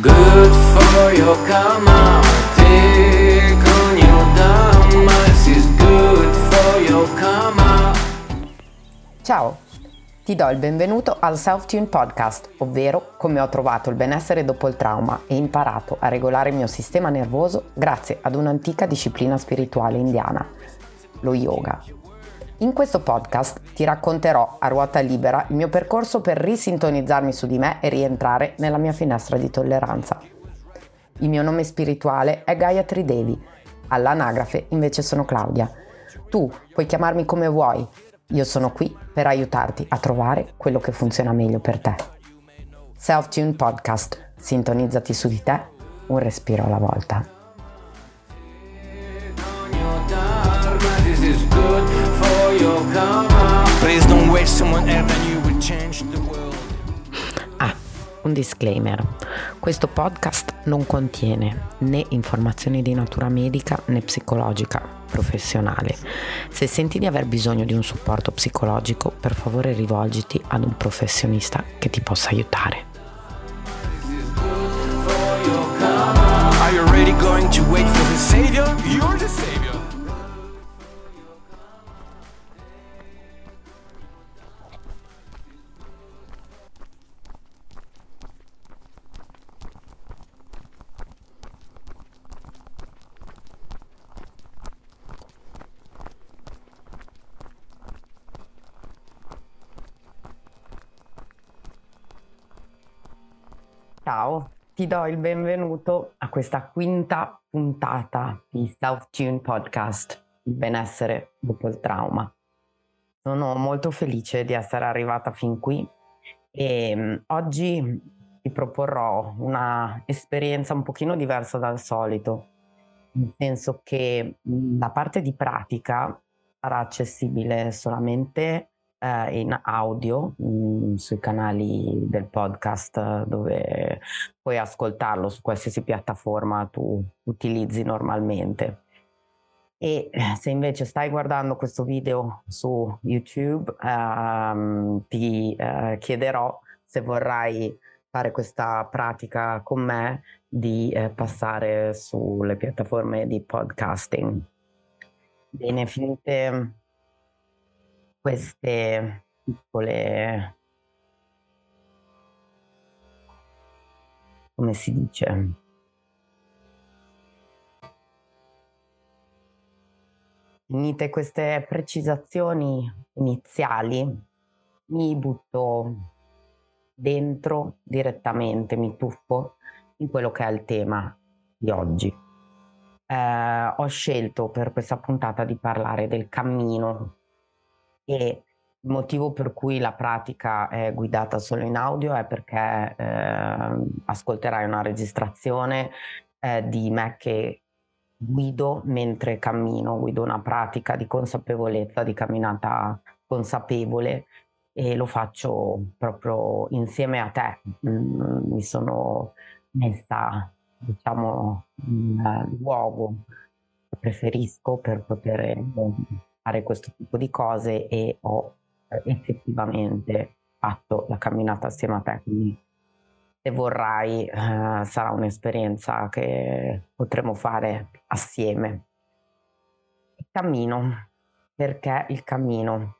Good for your karma. Take on your dharma This is good for your karma. Ciao, ti do il benvenuto al Self-Tune Podcast, ovvero come ho trovato il benessere dopo il trauma e imparato a regolare il mio sistema nervoso grazie ad un'antica disciplina spirituale indiana, lo yoga. In questo podcast ti racconterò a ruota libera il mio percorso per risintonizzarmi su di me e rientrare nella mia finestra di tolleranza. Il mio nome spirituale è Gayatri Devi, all'anagrafe invece sono Claudia. Tu puoi chiamarmi come vuoi, io sono qui per aiutarti a trovare quello che funziona meglio per te. Self-Tune Podcast, sintonizzati su di te, un respiro alla volta. Ah, un disclaimer. Questo podcast non contiene né informazioni di natura medica né psicologica professionale. Se senti di aver bisogno di un supporto psicologico, per favore rivolgiti ad un professionista che ti possa aiutare. Are you really going to wait for the savior? You're the savior. Ciao, ti do il benvenuto a questa quinta puntata di South Tune Podcast, il benessere dopo il trauma. Sono molto felice di essere arrivata fin qui e mm, oggi ti proporrò una esperienza un pochino diversa dal solito, nel senso che mm, la parte di pratica sarà accessibile solamente eh, in audio mh, sui canali del podcast dove puoi ascoltarlo su qualsiasi piattaforma tu utilizzi normalmente. E se invece stai guardando questo video su YouTube, ehm, ti eh, chiederò se vorrai fare questa pratica con me di eh, passare sulle piattaforme di podcasting. Bene, finite queste piccole, come si dice, finite queste precisazioni iniziali, mi butto dentro direttamente, mi tuffo in quello che è il tema di oggi. Eh, ho scelto per questa puntata di parlare del cammino e il motivo per cui la pratica è guidata solo in audio è perché eh, ascolterai una registrazione eh, di me che guido mentre cammino, guido una pratica di consapevolezza, di camminata consapevole e lo faccio proprio insieme a te. Mm, mi sono messa, diciamo, in luogo che preferisco per poter fare questo tipo di cose e ho effettivamente fatto la camminata assieme a te. Quindi se vorrai eh, sarà un'esperienza che potremo fare assieme. Il cammino, perché il cammino?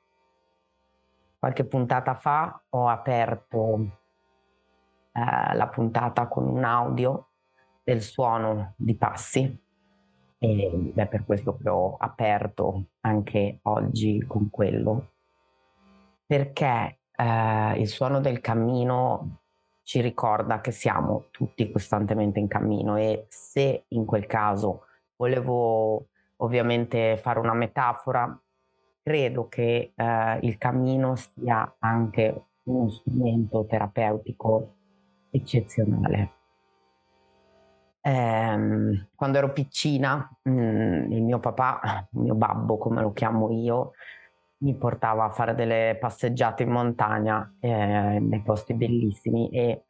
Qualche puntata fa ho aperto eh, la puntata con un audio del suono di passi ed è per questo che ho aperto anche oggi con quello, perché eh, il suono del cammino ci ricorda che siamo tutti costantemente in cammino e se in quel caso volevo ovviamente fare una metafora, credo che eh, il cammino sia anche uno strumento terapeutico eccezionale. Ehm, quando ero piccina, mh, il mio papà, il mio babbo come lo chiamo io, mi portava a fare delle passeggiate in montagna eh, nei posti bellissimi e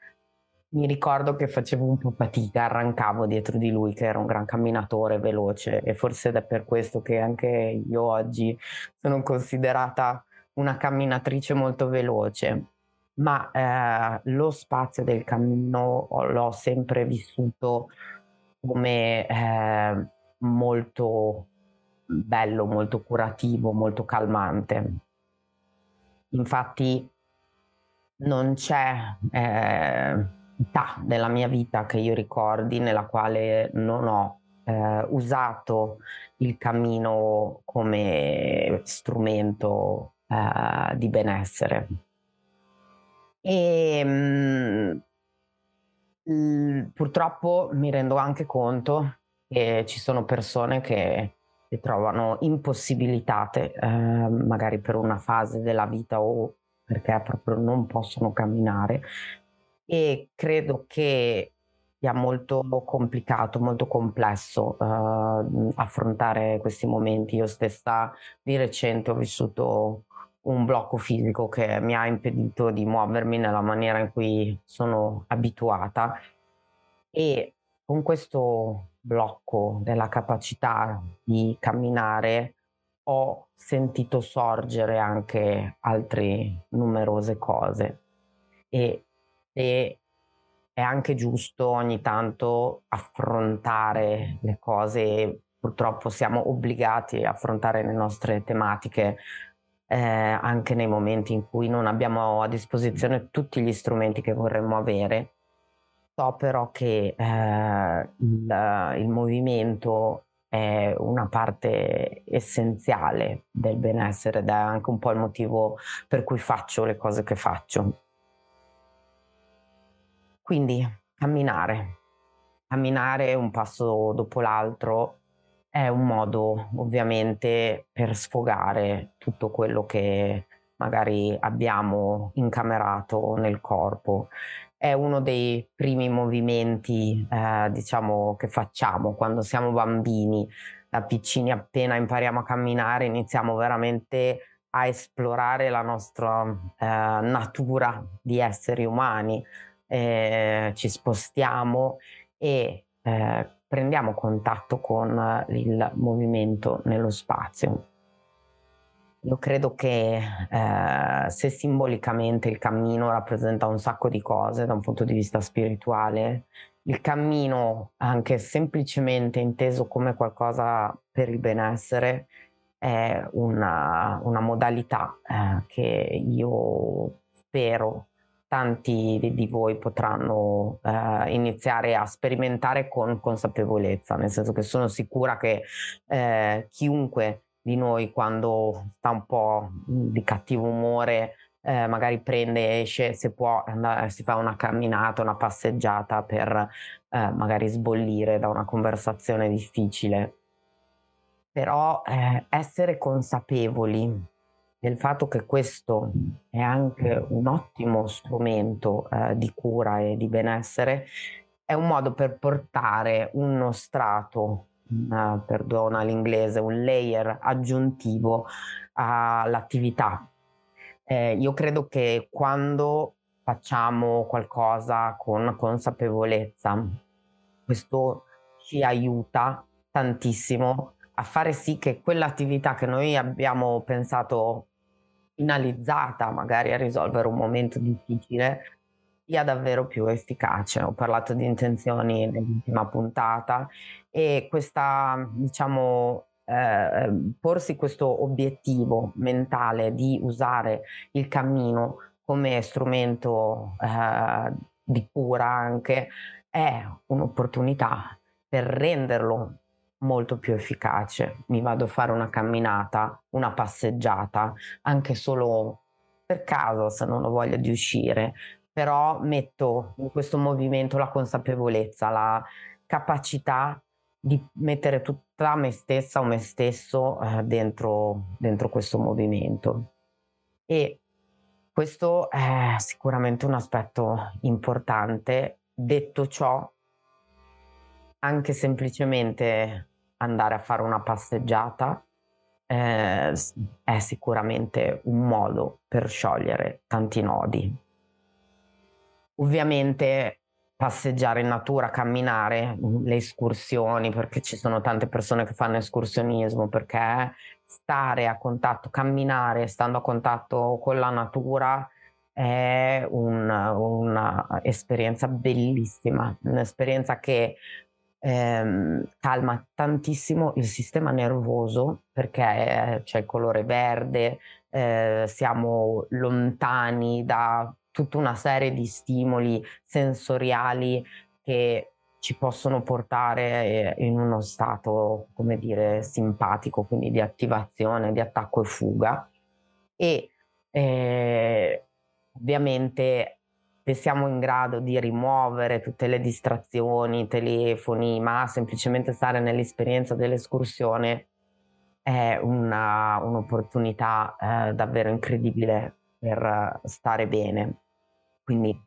mi ricordo che facevo un po' fatica, arrancavo dietro di lui che era un gran camminatore veloce e forse è per questo che anche io oggi sono considerata una camminatrice molto veloce. Ma eh, lo spazio del cammino l'ho sempre vissuto come eh, molto bello, molto curativo, molto calmante. Infatti non c'è eh, età della mia vita che io ricordi nella quale non ho eh, usato il cammino come strumento eh, di benessere. E mh, mm, purtroppo mi rendo anche conto che ci sono persone che si trovano impossibilitate, eh, magari per una fase della vita o perché proprio non possono camminare. E credo che sia molto complicato, molto complesso uh, affrontare questi momenti. Io stessa di recente ho vissuto un blocco fisico che mi ha impedito di muovermi nella maniera in cui sono abituata. E con questo blocco della capacità di camminare ho sentito sorgere anche altre numerose cose. E, e è anche giusto ogni tanto affrontare le cose purtroppo siamo obbligati a affrontare le nostre tematiche eh, anche nei momenti in cui non abbiamo a disposizione tutti gli strumenti che vorremmo avere. So però che eh, il, il movimento è una parte essenziale del benessere ed è anche un po' il motivo per cui faccio le cose che faccio. Quindi camminare, camminare un passo dopo l'altro è un modo ovviamente per sfogare tutto quello che magari abbiamo incamerato nel corpo. È uno dei primi movimenti, eh, diciamo, che facciamo quando siamo bambini. Da piccini appena impariamo a camminare iniziamo veramente a esplorare la nostra eh, natura di esseri umani. Eh, ci spostiamo e eh, prendiamo contatto con il movimento nello spazio. Io credo che eh, se simbolicamente il cammino rappresenta un sacco di cose da un punto di vista spirituale, il cammino, anche semplicemente inteso come qualcosa per il benessere, è una, una modalità eh, che io spero tanti di voi potranno eh, iniziare a sperimentare con consapevolezza, nel senso che sono sicura che eh, chiunque di noi quando sta un po' di cattivo umore eh, magari prende, esce, se può, andare, si fa una camminata, una passeggiata per eh, magari sbollire da una conversazione difficile. Però eh, essere consapevoli del fatto che questo è anche un ottimo strumento eh, di cura e di benessere, è un modo per portare uno strato, una, perdona l'inglese, un layer aggiuntivo all'attività. Eh, io credo che quando facciamo qualcosa con consapevolezza, questo ci aiuta tantissimo a fare sì che quell'attività che noi abbiamo pensato finalizzata magari a risolvere un momento difficile sia davvero più efficace. Ho parlato di intenzioni nell'ultima puntata e questa, diciamo, eh, porsi questo obiettivo mentale di usare il cammino come strumento eh, di cura anche è un'opportunità per renderlo molto più efficace. Mi vado a fare una camminata, una passeggiata, anche solo per caso se non ho voglia di uscire, però metto in questo movimento la consapevolezza, la capacità di mettere tutta me stessa o me stesso eh, dentro, dentro questo movimento. E questo è sicuramente un aspetto importante. Detto ciò, anche semplicemente andare a fare una passeggiata eh, è sicuramente un modo per sciogliere tanti nodi. Ovviamente passeggiare in natura, camminare, le escursioni, perché ci sono tante persone che fanno escursionismo, perché stare a contatto, camminare stando a contatto con la natura è un'esperienza bellissima, un'esperienza che ehm, calma tantissimo il sistema nervoso perché c'è il colore verde, eh, siamo lontani da tutta una serie di stimoli sensoriali che ci possono portare eh, in uno stato, come dire, simpatico, quindi di attivazione, di attacco e fuga. E eh, ovviamente se siamo in grado di rimuovere tutte le distrazioni, telefoni, ma semplicemente stare nell'esperienza dell'escursione è una, un'opportunità eh, davvero incredibile per stare bene. Quindi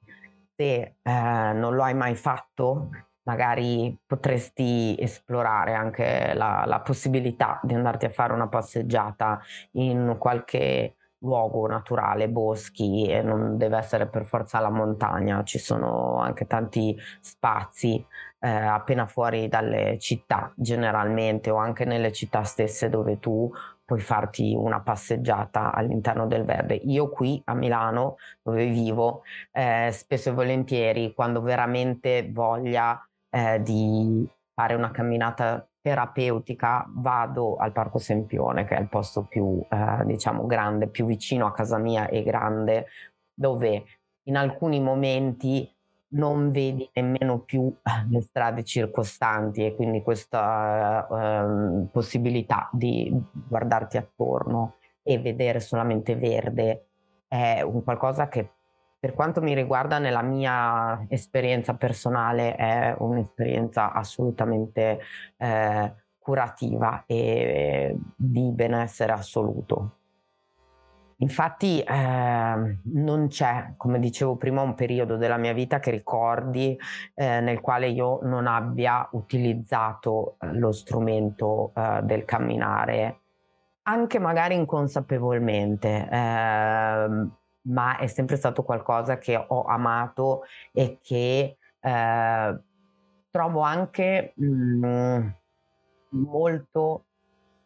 se eh, non lo hai mai fatto, magari potresti esplorare anche la, la, possibilità di andarti a fare una passeggiata in qualche luogo naturale, boschi, e non deve essere per forza la montagna, ci sono anche tanti spazi eh, appena fuori dalle città generalmente o anche nelle città stesse dove tu puoi farti una passeggiata all'interno del verde. Io qui a Milano, dove vivo, eh, spesso e volentieri, quando veramente voglia eh, di fare una camminata terapeutica, vado al Parco Sempione, che è il posto più, eh, diciamo, grande, più vicino a casa mia e grande, dove in alcuni momenti non vedi nemmeno più le strade circostanti e quindi questa uh, possibilità di guardarti attorno e vedere solamente verde è un qualcosa che per quanto mi riguarda nella mia esperienza personale è un'esperienza assolutamente eh, curativa e di benessere assoluto. Infatti eh, non c'è, come dicevo prima, un periodo della mia vita che ricordi eh, nel quale io non abbia utilizzato eh, lo strumento eh, del camminare, anche magari inconsapevolmente, ehm, ma è sempre stato qualcosa che ho amato e che eh, trovo anche mh, mm, molto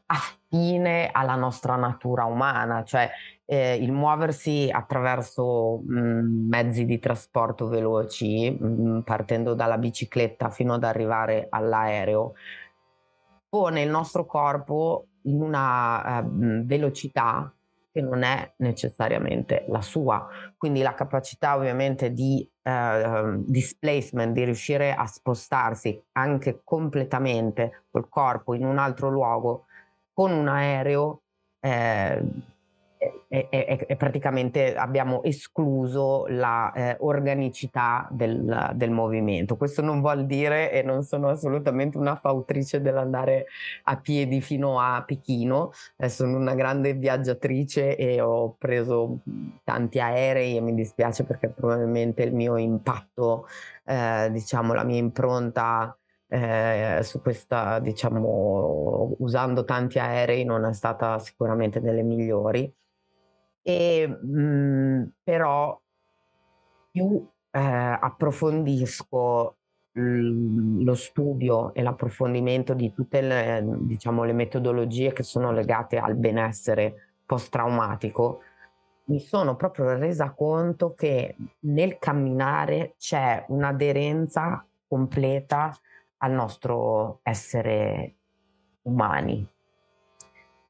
affine alla nostra natura umana, cioè eh, il muoversi attraverso mh, mm, mezzi di trasporto veloci, mh, mm, partendo dalla bicicletta fino ad arrivare all'aereo, pone il nostro corpo in una uh, velocità che non è necessariamente la sua. Quindi la capacità ovviamente di uh, displacement, di riuscire a spostarsi anche completamente col corpo in un altro luogo con un aereo eh, e, e, e, praticamente abbiamo escluso la eh, organicità del, del, movimento. Questo non vuol dire, e non sono assolutamente una fautrice dell'andare a piedi fino a Pechino, eh, sono una grande viaggiatrice e ho preso tanti aerei e mi dispiace perché probabilmente il mio impatto, eh, diciamo la mia impronta eh, su questa, diciamo, usando tanti aerei non è stata sicuramente delle migliori e mh, mhmm, però più eh, approfondisco lo studio e l'approfondimento di tutte le, diciamo, le metodologie che sono legate al benessere post-traumatico, mi sono proprio resa conto che nel camminare c'è un'aderenza completa al nostro essere umani.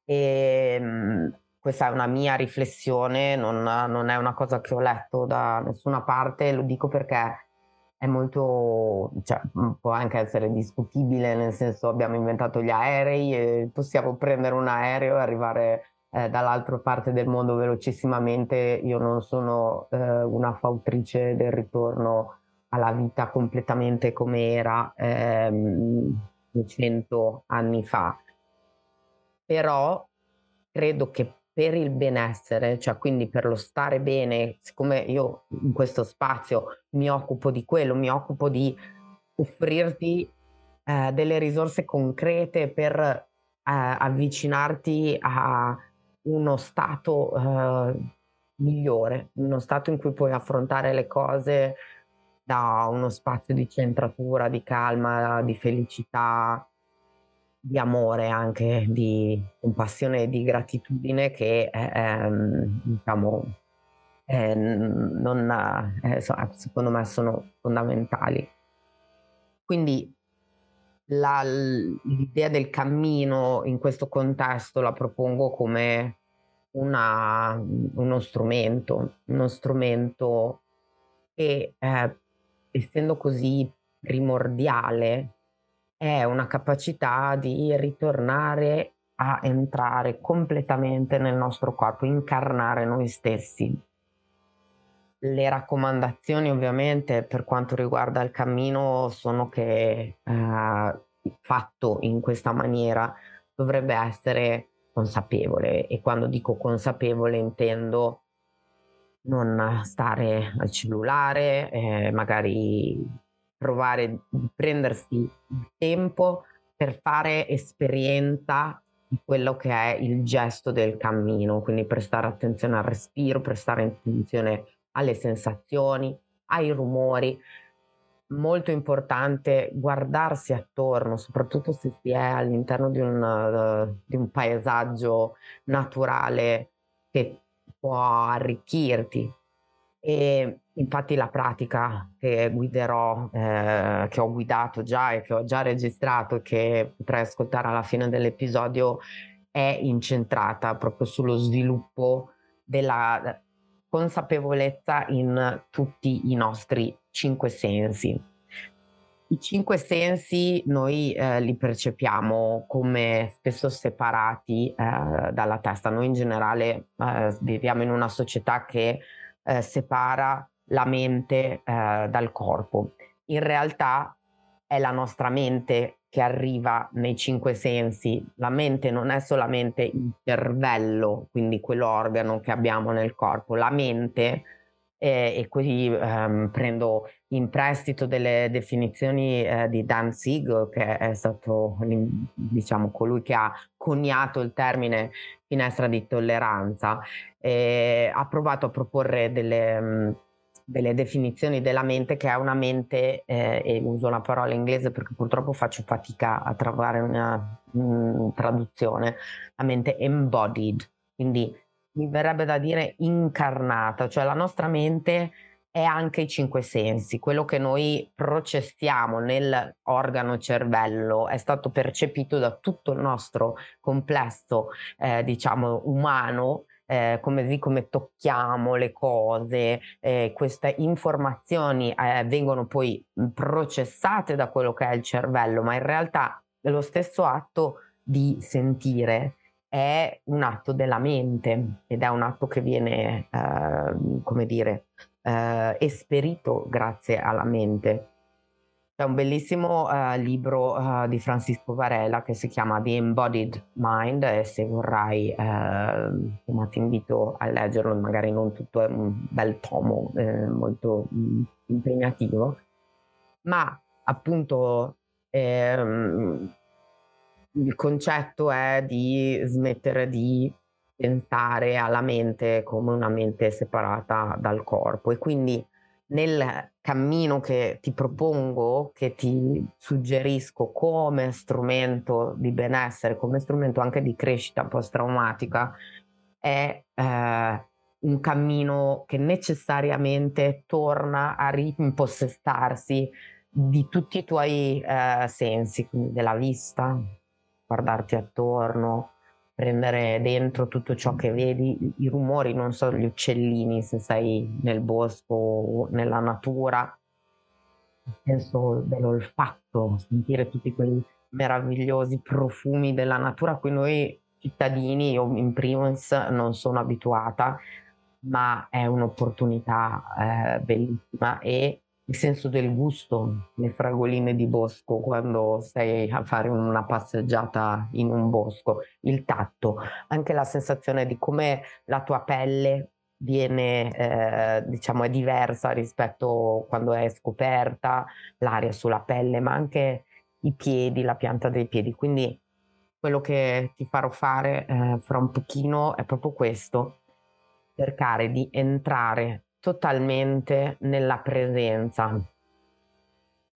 E, mhmm, questa è una mia riflessione, non, non, è una cosa che ho letto da nessuna parte, lo dico perché è molto, cioè, può anche essere discutibile, nel senso abbiamo inventato gli aerei e possiamo prendere un aereo e arrivare eh, dall'altra parte del mondo velocissimamente. Io non sono eh, una fautrice del ritorno alla vita completamente come era ehm, 200 anni fa, però credo che per il benessere, cioè quindi per lo stare bene, siccome io in questo spazio mi occupo di quello, mi occupo di offrirti eh, delle risorse concrete per eh, avvicinarti a uno stato eh, migliore, uno stato in cui puoi affrontare le cose da uno spazio di centratura, di calma, di felicità, di amore, anche di compassione e di gratitudine che è, è, diciamo, eh, non, eh, secondo me sono fondamentali. Quindi la, l'idea del cammino in questo contesto la propongo come una, uno strumento, uno strumento che eh, essendo così primordiale è una capacità di ritornare a entrare completamente nel nostro corpo, incarnare noi stessi. Le raccomandazioni ovviamente per quanto riguarda il cammino sono che eh, fatto in questa maniera dovrebbe essere consapevole e quando dico consapevole intendo non stare al cellulare, eh, magari provare di prendersi il tempo per fare esperienza di quello che è il gesto del cammino, quindi prestare attenzione al respiro, prestare attenzione alle sensazioni, ai rumori. Molto importante guardarsi attorno, soprattutto se si è all'interno di un, di un paesaggio naturale che può arricchirti. E infatti la pratica che guiderò, eh, che ho guidato già e che ho già registrato e che potrai ascoltare alla fine dell'episodio è incentrata proprio sullo sviluppo della consapevolezza in tutti i nostri cinque sensi. I cinque sensi noi eh, li percepiamo come spesso separati eh, dalla testa. Noi in generale eh, viviamo in una società che eh, separa la mente eh, dal corpo. In realtà è la nostra mente che arriva nei cinque sensi. La mente non è solamente il cervello, quindi quell'organo che abbiamo nel corpo. La mente e, e qui ehm, prendo in prestito delle definizioni eh, di Dan Siegel, che è stato diciamo, colui che ha coniato il termine finestra di tolleranza, ha provato a proporre delle, mh, delle definizioni della mente che è una mente, eh, e uso una parola inglese perché purtroppo faccio fatica a trovare una mh, traduzione, la mente embodied, quindi mi verrebbe da dire incarnata, cioè la nostra mente è anche i cinque sensi, quello che noi processiamo nell'organo cervello è stato percepito da tutto il nostro complesso, eh, diciamo, umano, eh, come, come tocchiamo le cose, eh, queste informazioni eh, vengono poi processate da quello che è il cervello, ma in realtà lo stesso atto di sentire è un atto della mente ed è un atto che viene, eh, come dire, eh, esperito grazie alla mente. C'è un bellissimo uh, libro uh, di Francisco Varela che si chiama The Embodied Mind e se vorrai uh, ti invito a leggerlo, magari non tutto, è un bel tomo eh, molto mh, mm, impegnativo, ma appunto ehm, il concetto è di smettere di pensare alla mente come una mente separata dal corpo e quindi nel cammino che ti propongo, che ti suggerisco come strumento di benessere, come strumento anche di crescita post-traumatica, è eh, un cammino che necessariamente torna a rimpossessarsi di tutti i tuoi eh, sensi, quindi della vista, guardarti attorno, prendere dentro tutto ciò che vedi, i rumori, non so, gli uccellini se sei nel bosco o nella natura, il senso dell'olfatto, sentire tutti quei meravigliosi profumi della natura a cui noi cittadini, io in primis non sono abituata, ma è un'opportunità eh, bellissima e il senso del gusto, le fragoline di bosco quando stai a fare una passeggiata in un bosco, il tatto, anche la sensazione di come la tua pelle viene, eh, diciamo, è diversa rispetto quando è scoperta, l'aria sulla pelle, ma anche i piedi, la pianta dei piedi. Quindi quello che ti farò fare eh, fra un pochino è proprio questo, cercare di entrare totalmente nella presenza.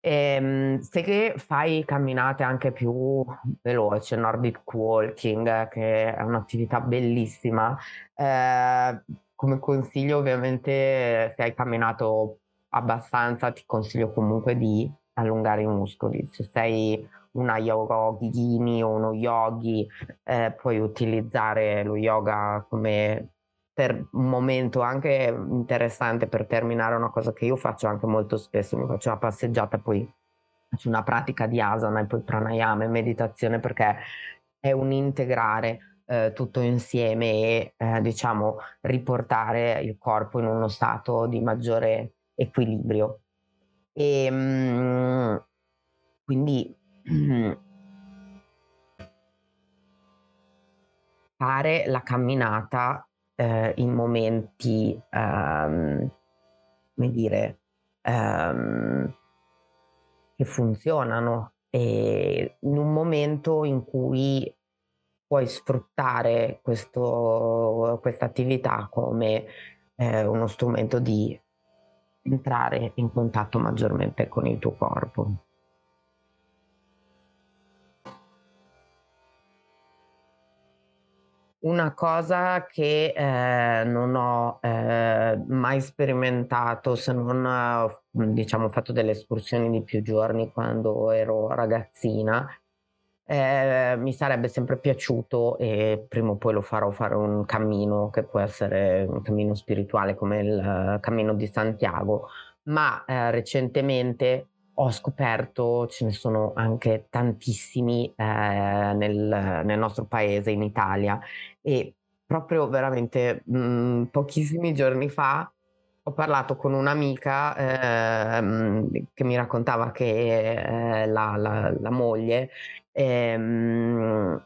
E, ehm, se fai camminate anche più veloci, Nordic Walking, che è un'attività bellissima, eh, come consiglio ovviamente se hai camminato abbastanza ti consiglio comunque di allungare i muscoli. Se sei una yogini o uno yogi eh, puoi utilizzare lo yoga come per un momento anche interessante per terminare una cosa che io faccio anche molto spesso, mi faccio una passeggiata, poi faccio una pratica di asana e poi pranayama e meditazione perché è un integrare eh, tutto insieme e eh, diciamo riportare il corpo in uno stato di maggiore equilibrio. E mh, mm, quindi mh, fare la camminata eh, in momenti, um, come dire, um, che funzionano e in un momento in cui puoi sfruttare questa attività come eh, uno strumento di entrare in contatto maggiormente con il tuo corpo. Una cosa che eh, non ho eh, mai sperimentato se non ho diciamo, fatto delle escursioni di più giorni quando ero ragazzina eh, mi sarebbe sempre piaciuto e prima o poi lo farò fare un cammino che può essere un cammino spirituale come il uh, cammino di Santiago, ma eh, recentemente ho scoperto ce ne sono anche tantissimi eh, nel, nel, nostro paese, in Italia, e proprio veramente mh, mm, pochissimi giorni fa ho parlato con un'amica eh, che mi raccontava che eh, la, la, la, moglie ehm,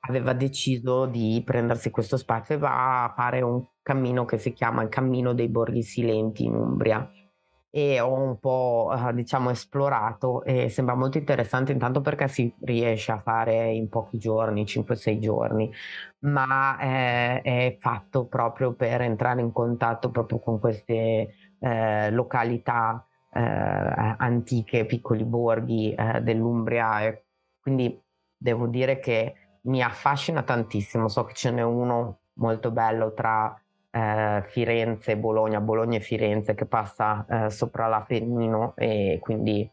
aveva deciso di prendersi questo spazio e va a fare un cammino che si chiama il Cammino dei Borghi Silenti in Umbria e ho un po' eh, diciamo esplorato e sembra molto interessante intanto perché si riesce a fare in pochi giorni, 5-6 giorni, ma è, è, fatto proprio per entrare in contatto proprio con queste eh, località eh, antiche, piccoli borghi eh, dell'Umbria e quindi devo dire che mi affascina tantissimo, so che ce n'è uno molto bello tra eh, Firenze Bologna, Bologna e Firenze che passa eh, sopra l'Appennino e quindi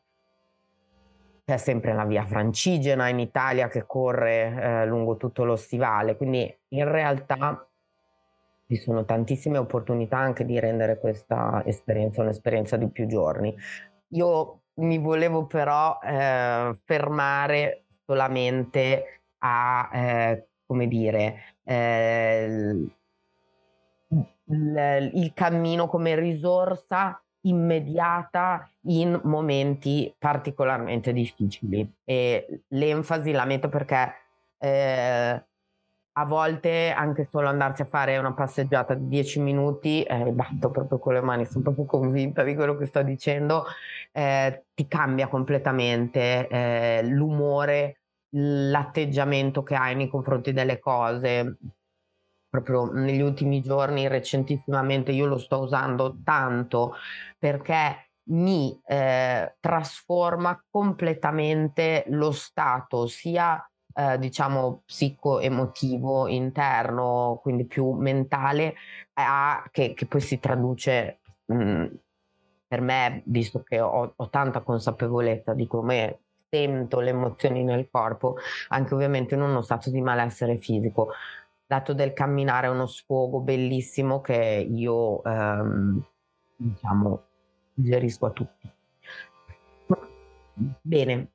c'è sempre la via Francigena in Italia che corre eh, lungo tutto lo stivale, quindi in realtà ci sono tantissime opportunità anche di rendere questa esperienza un'esperienza di più giorni. Io mi volevo però eh, fermare solamente a, eh, come dire, eh, il, il cammino come risorsa immediata in momenti particolarmente difficili. E l'enfasi la metto perché eh, a volte anche solo andarsi a fare una passeggiata di 10 minuti, eh, batto proprio con le mani, sono proprio convinta di quello che sto dicendo, eh, ti cambia completamente eh, l'umore, l'atteggiamento che hai nei confronti delle cose, proprio negli ultimi giorni, recentissimamente, io lo sto usando tanto perché mi eh, trasforma completamente lo stato sia eh, diciamo psico-emotivo interno, quindi più mentale, a, che, che, poi si traduce mh, mm, per me, visto che ho, ho tanta consapevolezza di come sento le emozioni nel corpo, anche ovviamente in uno stato di malessere fisico lato del camminare è uno sfogo bellissimo che io ehm, diciamo suggerisco a tutti. Bene,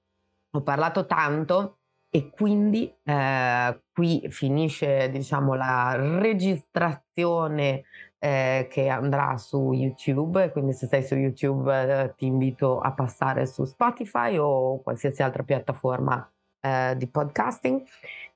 ho parlato tanto e quindi eh, qui finisce diciamo la registrazione eh, che andrà su YouTube quindi se sei su YouTube eh, ti invito a passare su Spotify o qualsiasi altra piattaforma eh, di podcasting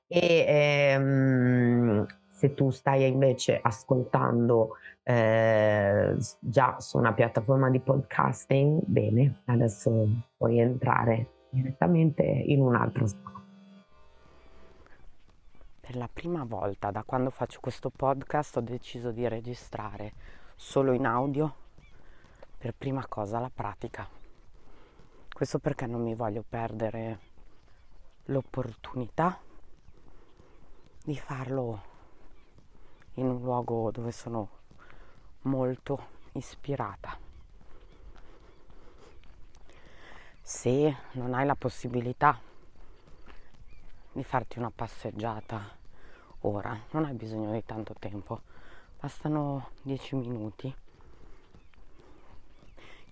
e ehm, se tu stai invece ascoltando eh, già su una piattaforma di podcasting, bene, adesso puoi entrare direttamente in un altro spazio. Per la prima volta da quando faccio questo podcast ho deciso di registrare solo in audio per prima cosa la pratica. Questo perché non mi voglio perdere l'opportunità di farlo in un luogo dove sono molto ispirata. Se non hai la possibilità di farti una passeggiata ora, non hai bisogno di tanto tempo, bastano 10 minuti.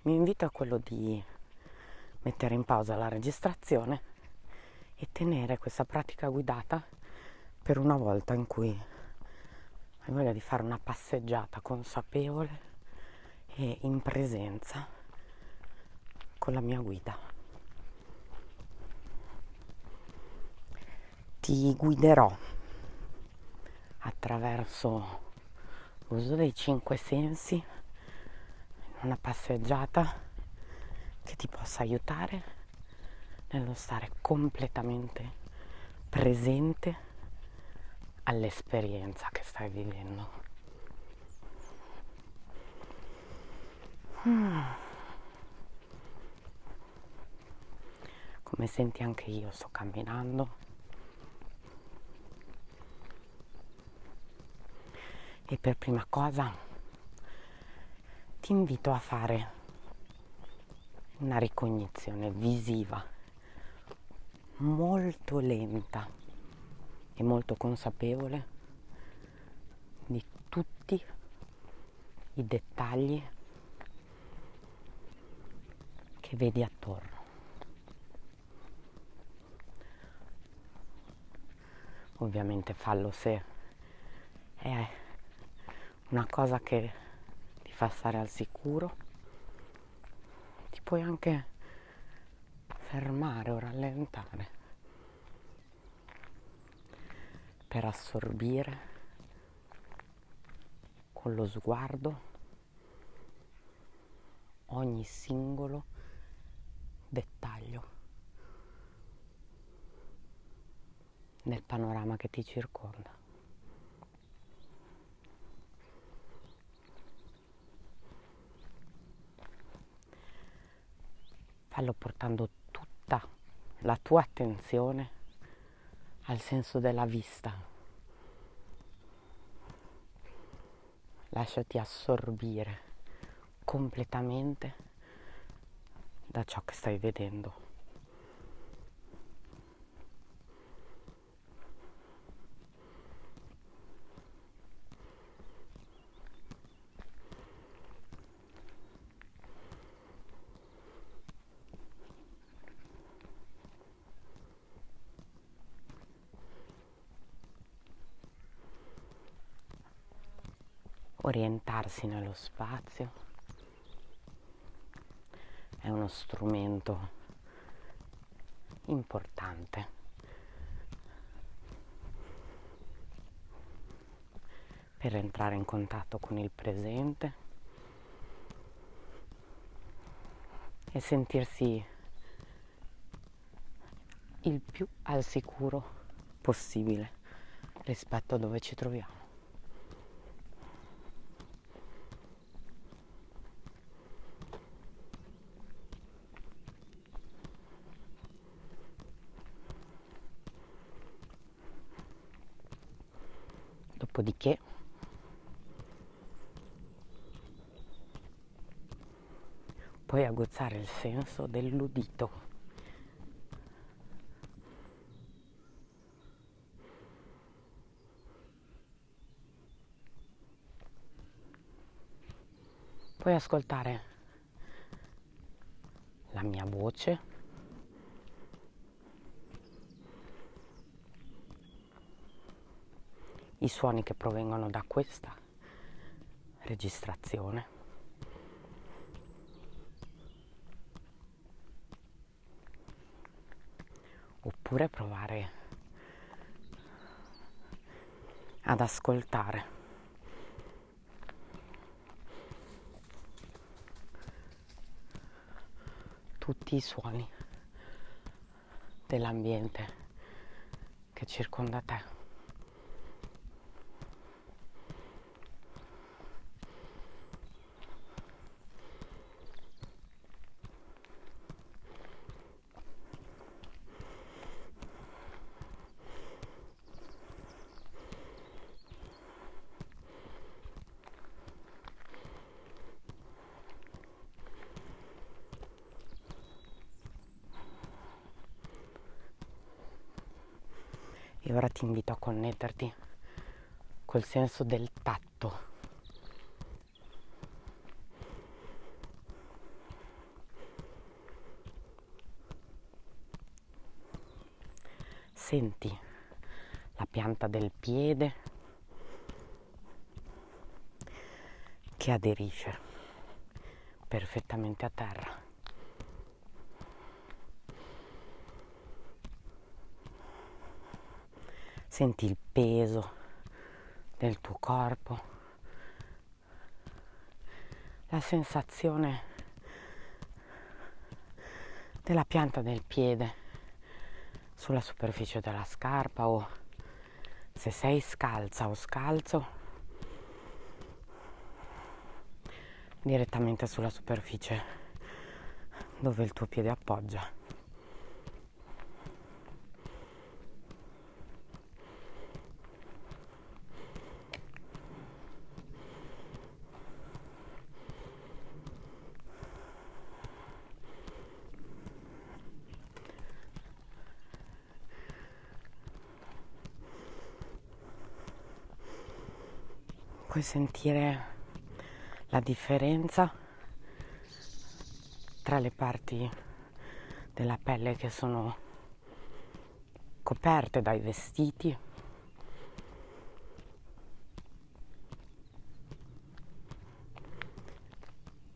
Mio invito è quello di mettere in pausa la registrazione e tenere questa pratica guidata per una volta in cui hai voglia di fare una passeggiata consapevole e in presenza con la mia guida. Ti guiderò attraverso l'uso dei cinque sensi in una passeggiata che ti possa aiutare nello stare completamente presente all'esperienza che stai vivendo. Hmm. Come senti anche io sto camminando. E per prima cosa ti invito a fare una ricognizione visiva molto lenta e molto consapevole di tutti i dettagli che vedi attorno. Ovviamente fallo se è una cosa che ti fa stare al sicuro. Ti puoi anche fermare o rallentare per assorbire con lo sguardo ogni singolo dettaglio nel panorama che ti circonda. Fallo portando tutta la tua attenzione al senso della vista. Lasciati assorbire completamente da ciò che stai vedendo. Orientarsi nello spazio è uno strumento importante per entrare in contatto con il presente e sentirsi il più al sicuro possibile rispetto a dove ci troviamo. Dopodiché puoi aguzzare il senso dell'udito. Puoi ascoltare la mia voce i suoni che provengono da questa registrazione. Oppure provare ad ascoltare tutti i suoni dell'ambiente che circonda te. E ora ti invito a connetterti col senso del tatto. Senti la pianta del piede che aderisce perfettamente a terra. Senti il peso del tuo corpo, la sensazione della pianta del piede sulla superficie della scarpa o se sei scalza o scalzo direttamente sulla superficie dove il tuo piede appoggia. Puoi sentire la differenza tra le parti della pelle che sono coperte dai vestiti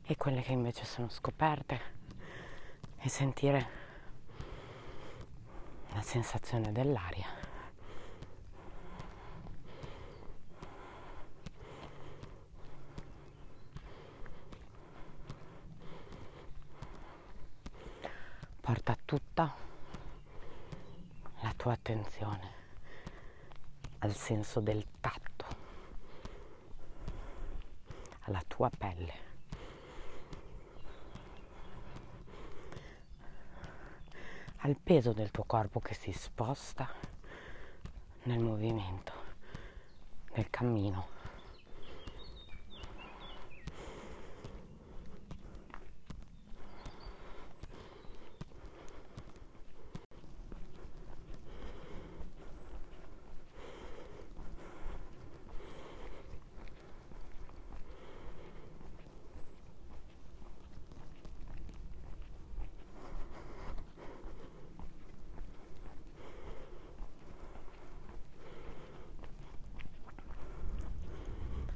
e quelle che invece sono scoperte e sentire la sensazione dell'aria. porta tutta la tua attenzione al senso del tatto, alla tua pelle. al peso del tuo corpo che si sposta nel movimento, nel cammino.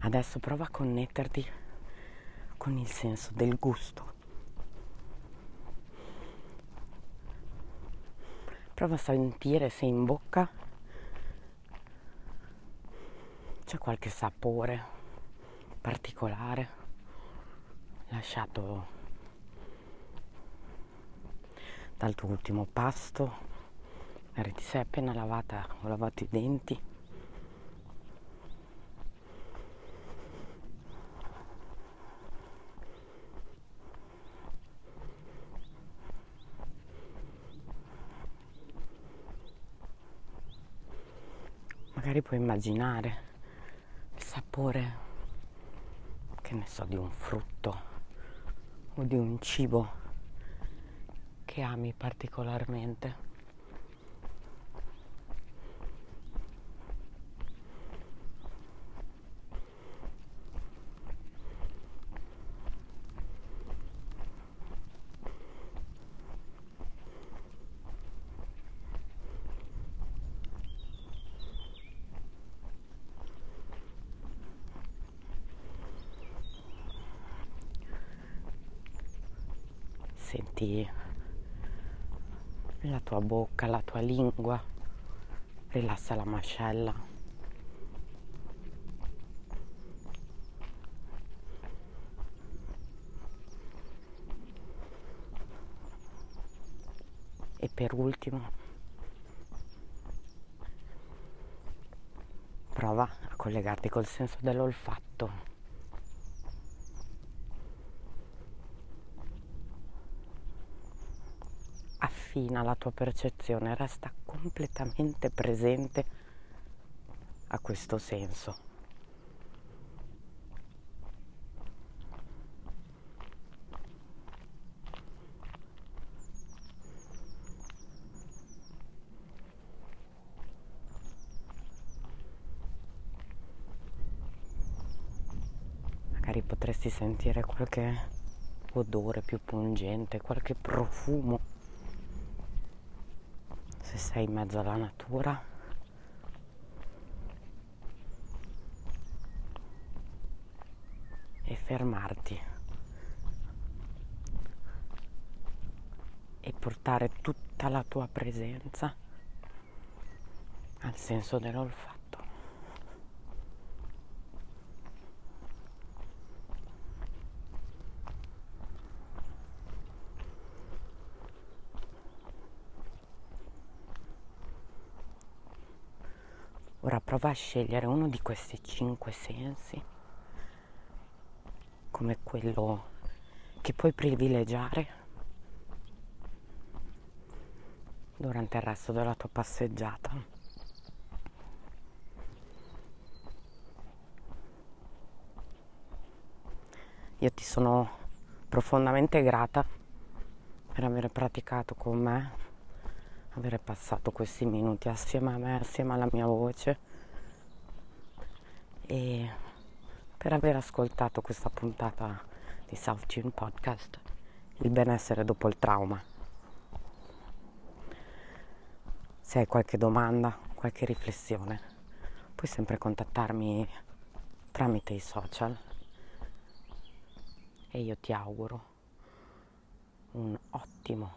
Adesso prova a connetterti con il senso del gusto. Prova a sentire se in bocca c'è qualche sapore particolare lasciato dal tuo ultimo pasto, magari ti sei appena lavata o lavato i denti. Magari puoi immaginare il sapore, che ne so, di un frutto o di un cibo che ami particolarmente. senti la tua bocca, la tua lingua, rilassa la mascella. E per ultimo prova a collegarti col senso dell'olfatto. affina la tua percezione, resta completamente presente a questo senso. Magari potresti sentire qualche odore più pungente, qualche profumo se sei in mezzo alla natura. E fermarti. E portare tutta la tua presenza al senso dell'olfatto. Ora prova a scegliere uno di questi cinque sensi come quello che puoi privilegiare durante il resto della tua passeggiata. Io ti sono profondamente grata per aver praticato con me avere passato questi minuti assieme a me, assieme alla mia voce e per aver ascoltato questa puntata di South Tune Podcast, il benessere dopo il trauma. Se hai qualche domanda, qualche riflessione, puoi sempre contattarmi tramite i social e io ti auguro un ottimo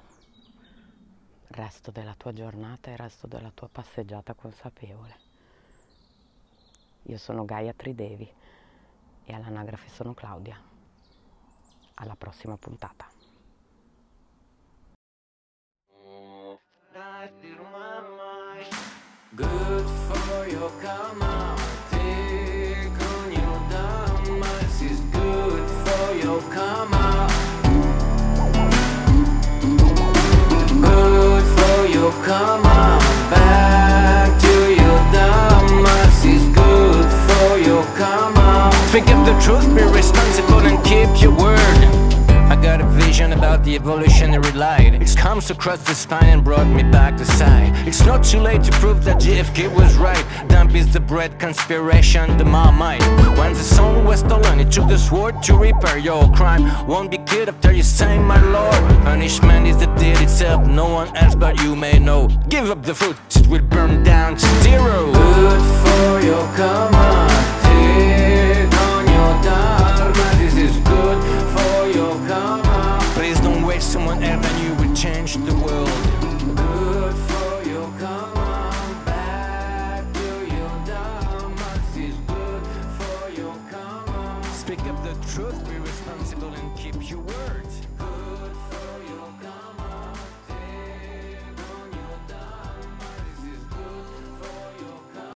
resto della tua giornata e resto della tua passeggiata consapevole. Io sono Gaia Tridevi e all'anagrafe sono Claudia. Alla prossima puntata. Good for your karma, Speak of the truth, be responsible and keep your word. I got a vision about the evolutionary light. It comes across the spine and brought me back to sight. It's not too late to prove that JFK was right. Dump is the bread conspiration, the marmite. When the sun was stolen, it took the sword to repair your crime. Won't be killed after you say, my lord. Punishment is the deed itself, no one else but you may know. Give up the fruit, it will burn down to zero. Good for your karma, take on your dharma. This is good